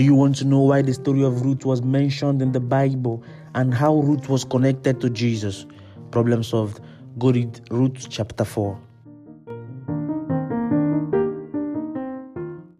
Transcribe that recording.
Do you want to know why the story of Ruth was mentioned in the Bible and how Ruth was connected to Jesus? Problem solved. Go read Ruth chapter 4.